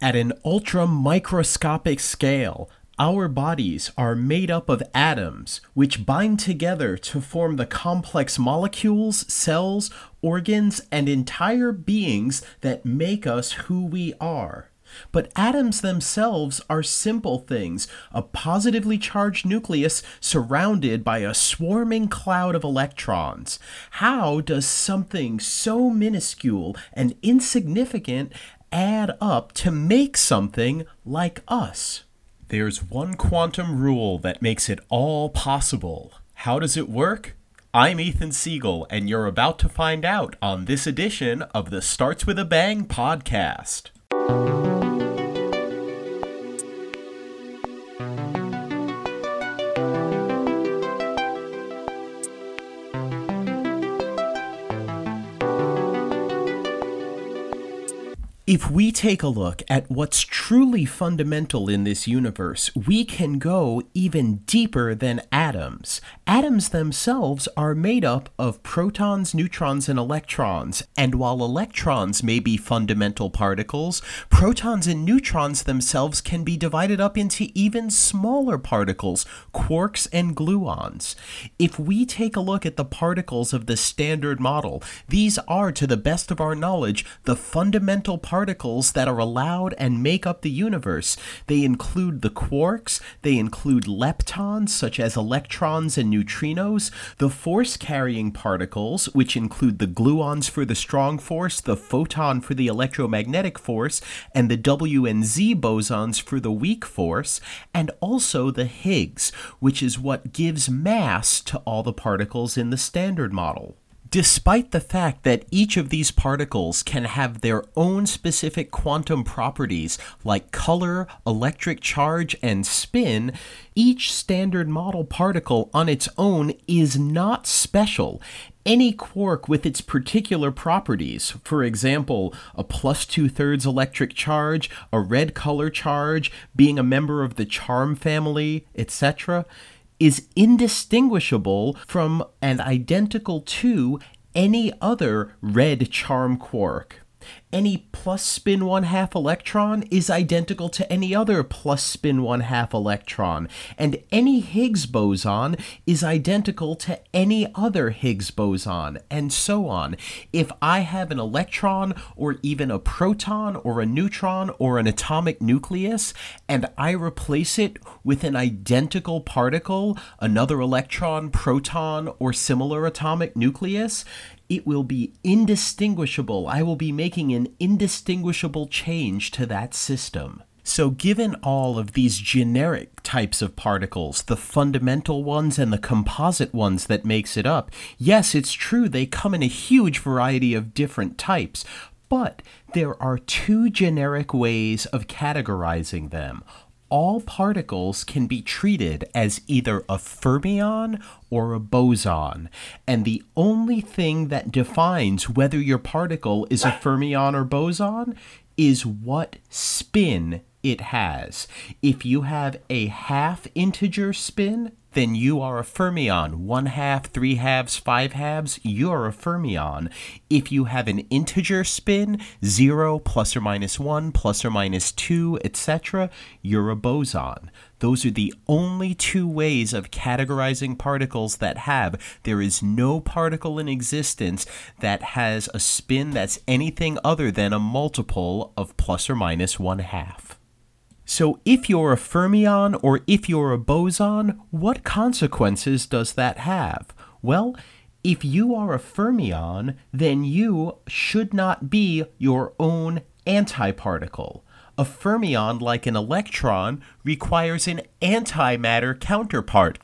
At an ultra microscopic scale, our bodies are made up of atoms which bind together to form the complex molecules, cells, organs, and entire beings that make us who we are. But atoms themselves are simple things a positively charged nucleus surrounded by a swarming cloud of electrons. How does something so minuscule and insignificant add up to make something like us? There's one quantum rule that makes it all possible. How does it work? I'm Ethan Siegel, and you're about to find out on this edition of the Starts with a Bang podcast. If we take a look at what's truly fundamental in this universe, we can go even deeper than atoms. Atoms themselves are made up of protons, neutrons, and electrons, and while electrons may be fundamental particles, protons and neutrons themselves can be divided up into even smaller particles, quarks and gluons. If we take a look at the particles of the Standard Model, these are, to the best of our knowledge, the fundamental particles that are allowed and make up the universe. They include the quarks, they include leptons, such as electrons and neutrinos, the force carrying particles, which include the gluons for the strong force, the photon for the electromagnetic force, and the W and Z bosons for the weak force, and also the Higgs, which is what gives mass to all the particles in the Standard Model. Despite the fact that each of these particles can have their own specific quantum properties like color, electric charge, and spin, each standard model particle on its own is not special. Any quark with its particular properties, for example, a plus two thirds electric charge, a red color charge, being a member of the charm family, etc., is indistinguishable from and identical to any other red charm quark any plus spin 1 half electron is identical to any other plus spin 1 half electron, and any Higgs boson is identical to any other Higgs boson, and so on. If I have an electron, or even a proton, or a neutron, or an atomic nucleus, and I replace it with an identical particle, another electron, proton, or similar atomic nucleus, it will be indistinguishable. I will be making an indistinguishable change to that system. So, given all of these generic types of particles, the fundamental ones and the composite ones that makes it up, yes, it's true they come in a huge variety of different types, but there are two generic ways of categorizing them all particles can be treated as either a fermion or a boson. And the only thing that defines whether your particle is a fermion or boson is what spin it has. If you have a half integer spin, then you are a fermion. One half, three halves, five halves, you're a fermion. If you have an integer spin, zero, plus or minus one, plus or minus two, etc., you're a boson. Those are the only two ways of categorizing particles that have. There is no particle in existence that has a spin that's anything other than a multiple of plus or minus one half. So, if you're a fermion or if you're a boson, what consequences does that have? Well, if you are a fermion, then you should not be your own antiparticle. A fermion, like an electron, requires an antimatter counterpart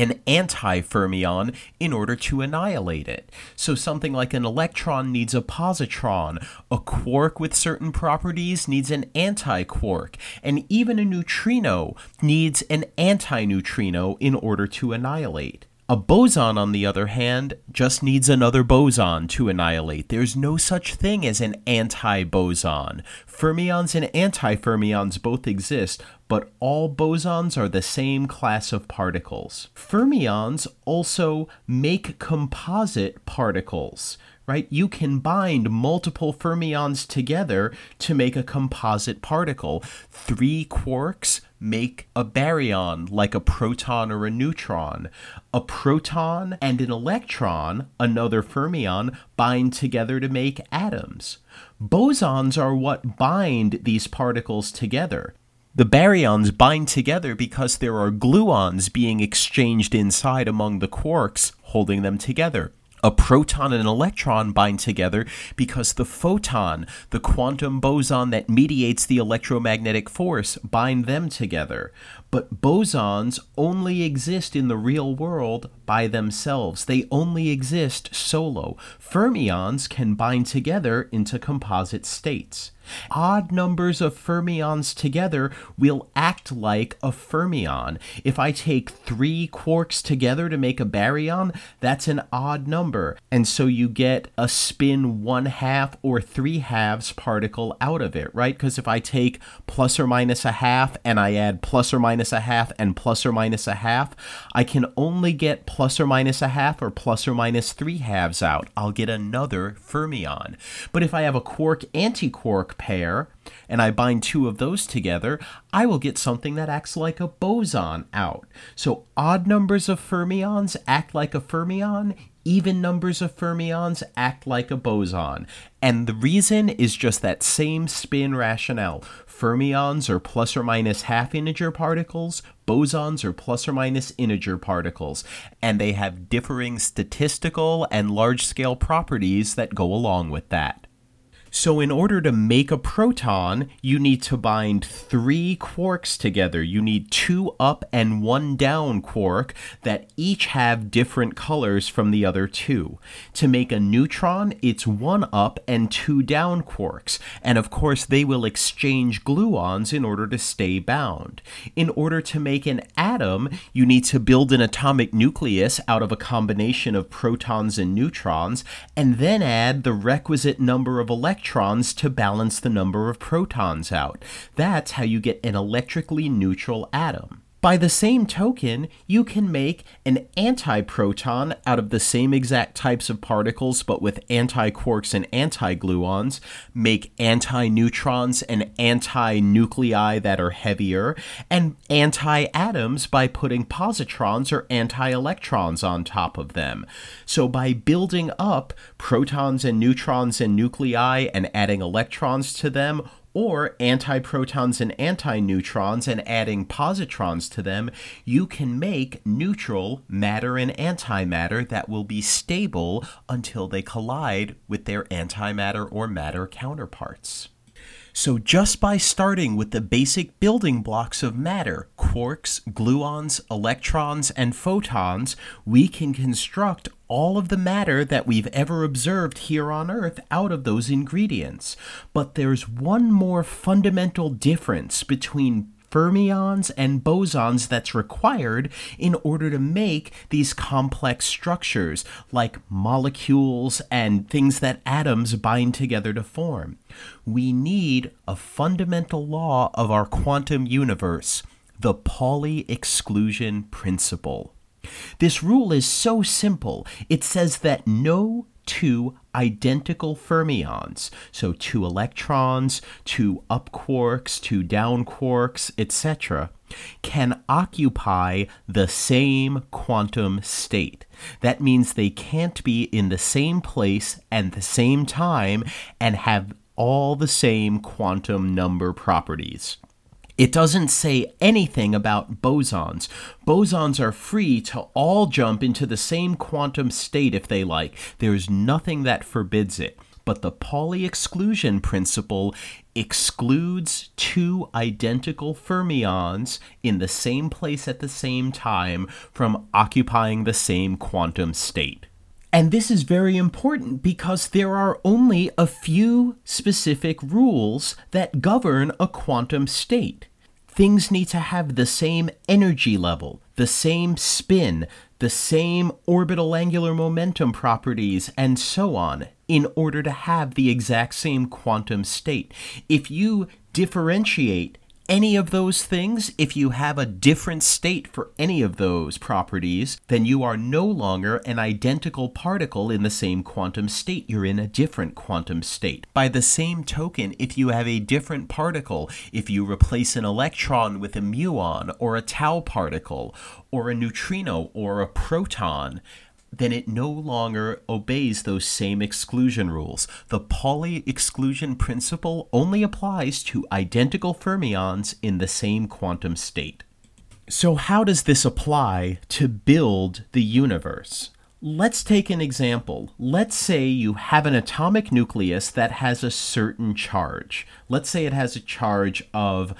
an anti-fermion in order to annihilate it. So something like an electron needs a positron, a quark with certain properties needs an anti-quark, and even a neutrino needs an antineutrino in order to annihilate. A boson, on the other hand, just needs another boson to annihilate. There's no such thing as an anti boson. Fermions and antifermions both exist, but all bosons are the same class of particles. Fermions also make composite particles right? You can bind multiple fermions together to make a composite particle. Three quarks make a baryon like a proton or a neutron. A proton and an electron, another fermion, bind together to make atoms. Bosons are what bind these particles together. The baryons bind together because there are gluons being exchanged inside among the quarks, holding them together a proton and an electron bind together because the photon, the quantum boson that mediates the electromagnetic force, bind them together. But bosons only exist in the real world by themselves. They only exist solo. Fermions can bind together into composite states. Odd numbers of fermions together will act like a fermion. If I take three quarks together to make a baryon, that's an odd number. And so you get a spin one half or three halves particle out of it, right? Because if I take plus or minus a half and I add plus or minus a half and plus or minus a half, I can only get plus or minus a half or plus or minus three halves out. I'll get another fermion. But if I have a quark antiquark pair and I bind two of those together, I will get something that acts like a boson out. So odd numbers of fermions act like a fermion, even numbers of fermions act like a boson. And the reason is just that same spin rationale. Fermions are plus or minus half integer particles, bosons are plus or minus integer particles, and they have differing statistical and large scale properties that go along with that. So, in order to make a proton, you need to bind three quarks together. You need two up and one down quark that each have different colors from the other two. To make a neutron, it's one up and two down quarks. And of course, they will exchange gluons in order to stay bound. In order to make an atom, you need to build an atomic nucleus out of a combination of protons and neutrons, and then add the requisite number of electrons electrons to balance the number of protons out. That's how you get an electrically neutral atom. By the same token, you can make an antiproton out of the same exact types of particles but with antiquarks and antigluons, make antineutrons and antinuclei that are heavier, and antiatoms by putting positrons or antielectrons on top of them. So by building up protons and neutrons and nuclei and adding electrons to them, or antiprotons and antineutrons and adding positrons to them, you can make neutral matter and antimatter that will be stable until they collide with their antimatter or matter counterparts. So, just by starting with the basic building blocks of matter quarks, gluons, electrons, and photons we can construct all of the matter that we've ever observed here on Earth out of those ingredients. But there's one more fundamental difference between fermions and bosons that's required in order to make these complex structures like molecules and things that atoms bind together to form. We need a fundamental law of our quantum universe, the Pauli exclusion principle. This rule is so simple. It says that no two identical fermions, so two electrons, two up quarks, two down quarks, etc., can occupy the same quantum state. That means they can't be in the same place and the same time and have all the same quantum number properties. It doesn't say anything about bosons. Bosons are free to all jump into the same quantum state if they like. There's nothing that forbids it. But the Pauli exclusion principle excludes two identical fermions in the same place at the same time from occupying the same quantum state. And this is very important because there are only a few specific rules that govern a quantum state things need to have the same energy level, the same spin, the same orbital angular momentum properties, and so on, in order to have the exact same quantum state. If you differentiate any of those things, if you have a different state for any of those properties, then you are no longer an identical particle in the same quantum state. You're in a different quantum state. By the same token, if you have a different particle, if you replace an electron with a muon or a tau particle or a neutrino or a proton, then it no longer obeys those same exclusion rules. The Pauli exclusion principle only applies to identical fermions in the same quantum state. So, how does this apply to build the universe? Let's take an example. Let's say you have an atomic nucleus that has a certain charge. Let's say it has a charge of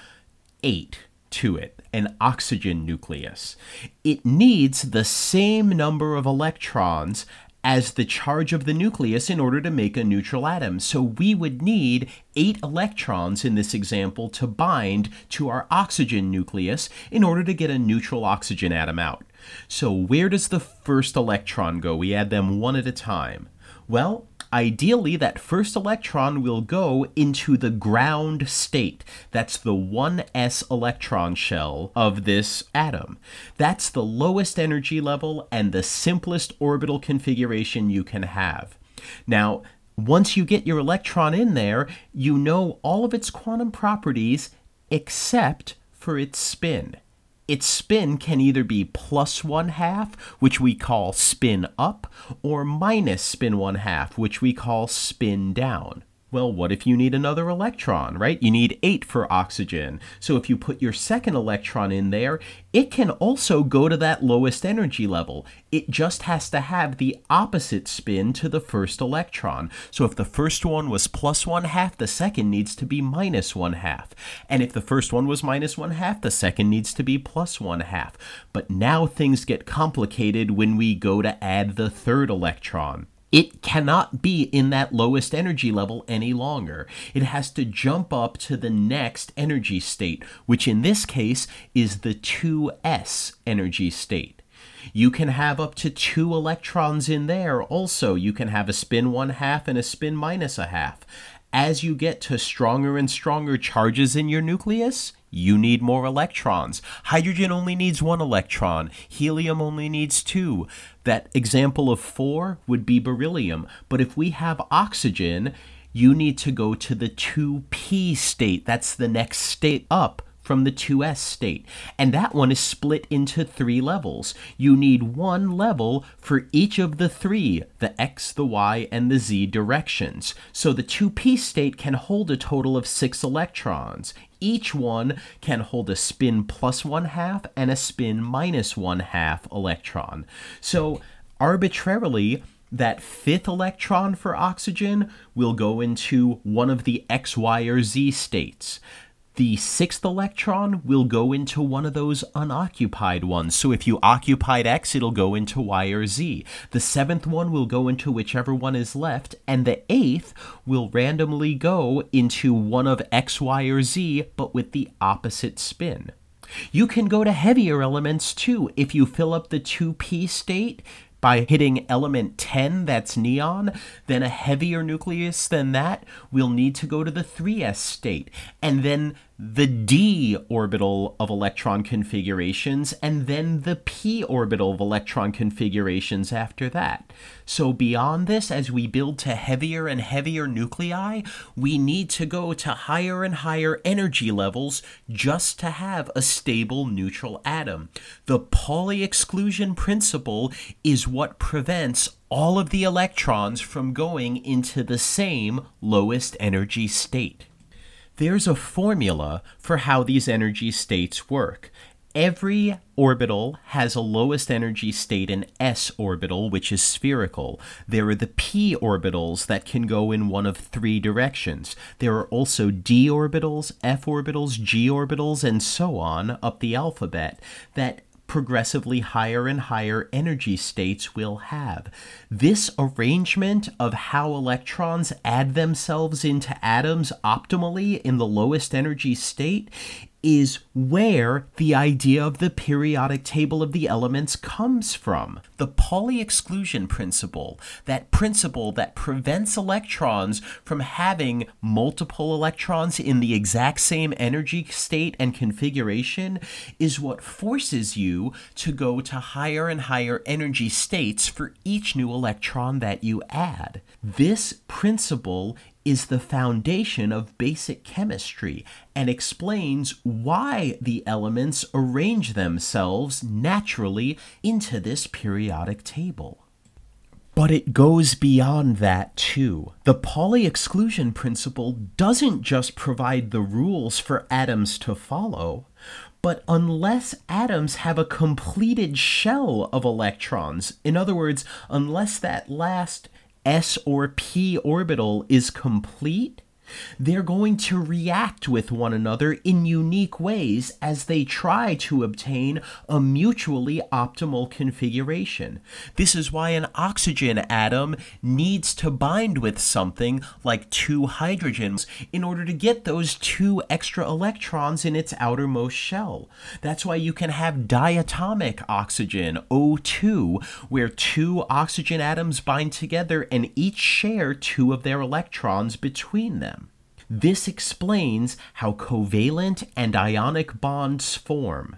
8 to it an oxygen nucleus. It needs the same number of electrons as the charge of the nucleus in order to make a neutral atom. So we would need eight electrons in this example to bind to our oxygen nucleus in order to get a neutral oxygen atom out. So where does the first electron go? We add them one at a time. Well, Ideally, that first electron will go into the ground state. That's the 1s electron shell of this atom. That's the lowest energy level and the simplest orbital configuration you can have. Now, once you get your electron in there, you know all of its quantum properties except for its spin its spin can either be plus one half, which we call spin up, or minus spin one half, which we call spin down. Well, what if you need another electron, right? You need eight for oxygen. So if you put your second electron in there, it can also go to that lowest energy level. It just has to have the opposite spin to the first electron. So if the first one was plus one half, the second needs to be minus one half. And if the first one was minus one half, the second needs to be plus one half. But now things get complicated when we go to add the third electron it cannot be in that lowest energy level any longer. It has to jump up to the next energy state, which in this case is the 2s energy state. You can have up to two electrons in there also. You can have a spin one half and a spin minus a half. As you get to stronger and stronger charges in your nucleus, you need more electrons. Hydrogen only needs one electron. Helium only needs two. That example of four would be beryllium. But if we have oxygen, you need to go to the 2p state. That's the next state up from the 2s state. And that one is split into three levels. You need one level for each of the three the x, the y, and the z directions. So the 2p state can hold a total of six electrons. Each one can hold a spin plus one half and a spin minus one half electron. So arbitrarily, that fifth electron for oxygen will go into one of the X, Y, or Z states the sixth electron will go into one of those unoccupied ones. So if you occupied X, it'll go into Y or Z. The seventh one will go into whichever one is left, and the eighth will randomly go into one of X, Y, or Z, but with the opposite spin. You can go to heavier elements too. If you fill up the 2p state, by hitting element 10, that's neon, then a heavier nucleus than that will need to go to the 3s state. And then the d orbital of electron configurations and then the p orbital of electron configurations after that. So, beyond this, as we build to heavier and heavier nuclei, we need to go to higher and higher energy levels just to have a stable neutral atom. The Pauli exclusion principle is what prevents all of the electrons from going into the same lowest energy state there's a formula for how these energy states work. Every orbital has a lowest energy state in s orbital, which is spherical. There are the p orbitals that can go in one of three directions. There are also d orbitals, f orbitals, g orbitals, and so on up the alphabet that progressively higher and higher energy states will have. This arrangement of how electrons add themselves into atoms optimally in the lowest energy state is where the idea of the periodic table of the elements comes from. The Pauli exclusion principle, that principle that prevents electrons from having multiple electrons in the exact same energy state and configuration, is what forces you to go to higher and higher energy states for each new electron that you add. This principle is the foundation of basic chemistry and explains why the elements arrange themselves naturally into this periodic table. But it goes beyond that, too. The Pauli exclusion principle doesn't just provide the rules for atoms to follow, but unless atoms have a completed shell of electrons, in other words, unless that last S or P orbital is complete, they're going to react with one another in unique ways as they try to obtain a mutually optimal configuration. This is why an oxygen atom needs to bind with something like two hydrogens in order to get those two extra electrons in its outermost shell. That's why you can have diatomic oxygen, O2, where two oxygen atoms bind together and each share two of their electrons between them. This explains how covalent and ionic bonds form.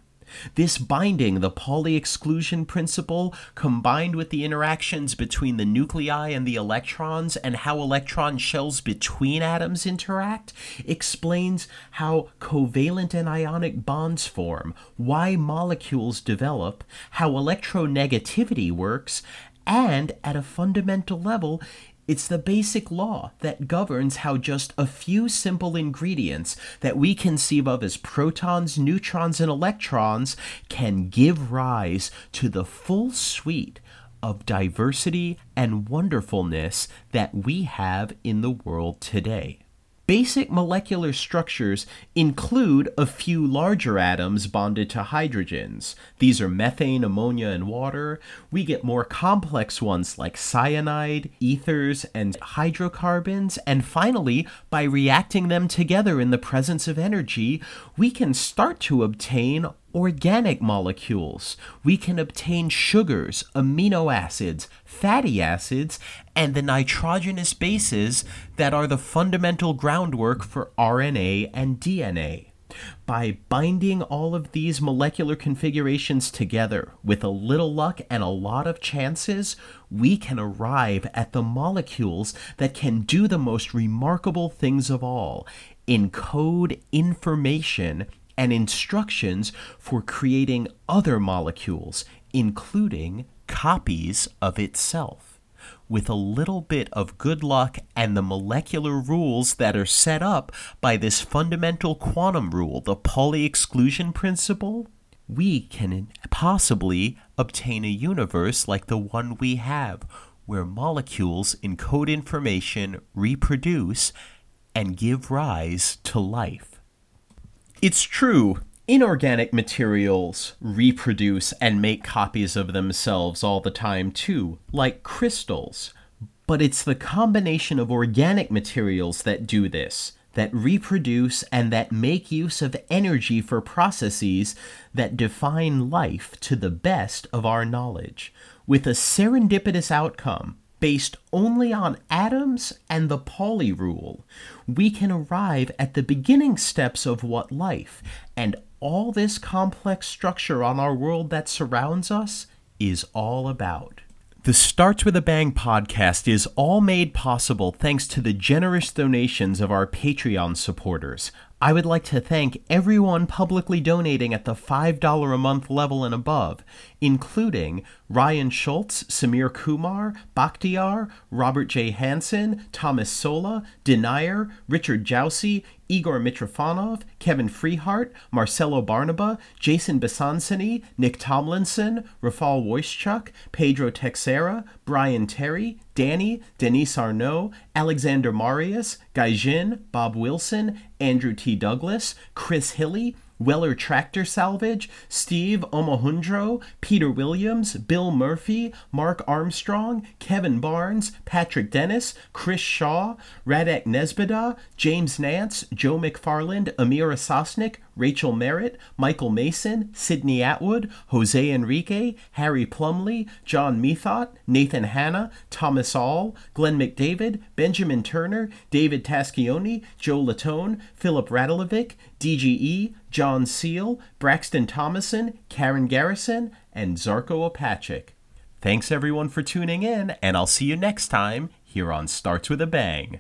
This binding, the Pauli exclusion principle, combined with the interactions between the nuclei and the electrons and how electron shells between atoms interact, explains how covalent and ionic bonds form, why molecules develop, how electronegativity works, and at a fundamental level, it's the basic law that governs how just a few simple ingredients that we conceive of as protons, neutrons, and electrons can give rise to the full suite of diversity and wonderfulness that we have in the world today. Basic molecular structures include a few larger atoms bonded to hydrogens. These are methane, ammonia, and water. We get more complex ones like cyanide, ethers, and hydrocarbons. And finally, by reacting them together in the presence of energy, we can start to obtain organic molecules. We can obtain sugars, amino acids, fatty acids, and the nitrogenous bases that are the fundamental groundwork for RNA and DNA. By binding all of these molecular configurations together with a little luck and a lot of chances, we can arrive at the molecules that can do the most remarkable things of all encode information and instructions for creating other molecules, including copies of itself. With a little bit of good luck and the molecular rules that are set up by this fundamental quantum rule, the Pauli exclusion principle, we can possibly obtain a universe like the one we have, where molecules encode information, reproduce, and give rise to life. It's true, inorganic materials reproduce and make copies of themselves all the time, too, like crystals. But it's the combination of organic materials that do this, that reproduce and that make use of energy for processes that define life to the best of our knowledge, with a serendipitous outcome based only on atoms and the Pauli rule, we can arrive at the beginning steps of what life and all this complex structure on our world that surrounds us is all about. The Starts with a Bang podcast is all made possible thanks to the generous donations of our Patreon supporters. I would like to thank everyone publicly donating at the $5 a month level and above, including Ryan Schultz, Samir Kumar, Bakhtiar, Robert J. Hansen, Thomas Sola, Denier, Richard Jousey, Igor Mitrofanov, Kevin Freehart, Marcelo Barnaba, Jason Besancini, Nick Tomlinson, Rafal Wojciechuk, Pedro Texera, Brian Terry, Danny, Denise Arnaud, Alexander Marius, Guy Jin, Bob Wilson, Andrew T. Douglas, Chris Hilly, Weller Tractor Salvage, Steve Omohundro, Peter Williams, Bill Murphy, Mark Armstrong, Kevin Barnes, Patrick Dennis, Chris Shaw, Radek Nesbida, James Nance, Joe McFarland, Amira Sosnick, Rachel Merritt, Michael Mason, Sidney Atwood, Jose Enrique, Harry Plumley, John Methot, Nathan Hanna, Thomas All, Glenn McDavid, Benjamin Turner, David Taschioni, Joe Latone, Philip Radalovic, DGE, John Seal, Braxton Thomason, Karen Garrison, and Zarko Opachik. Thanks everyone for tuning in, and I'll see you next time here on Starts with a Bang.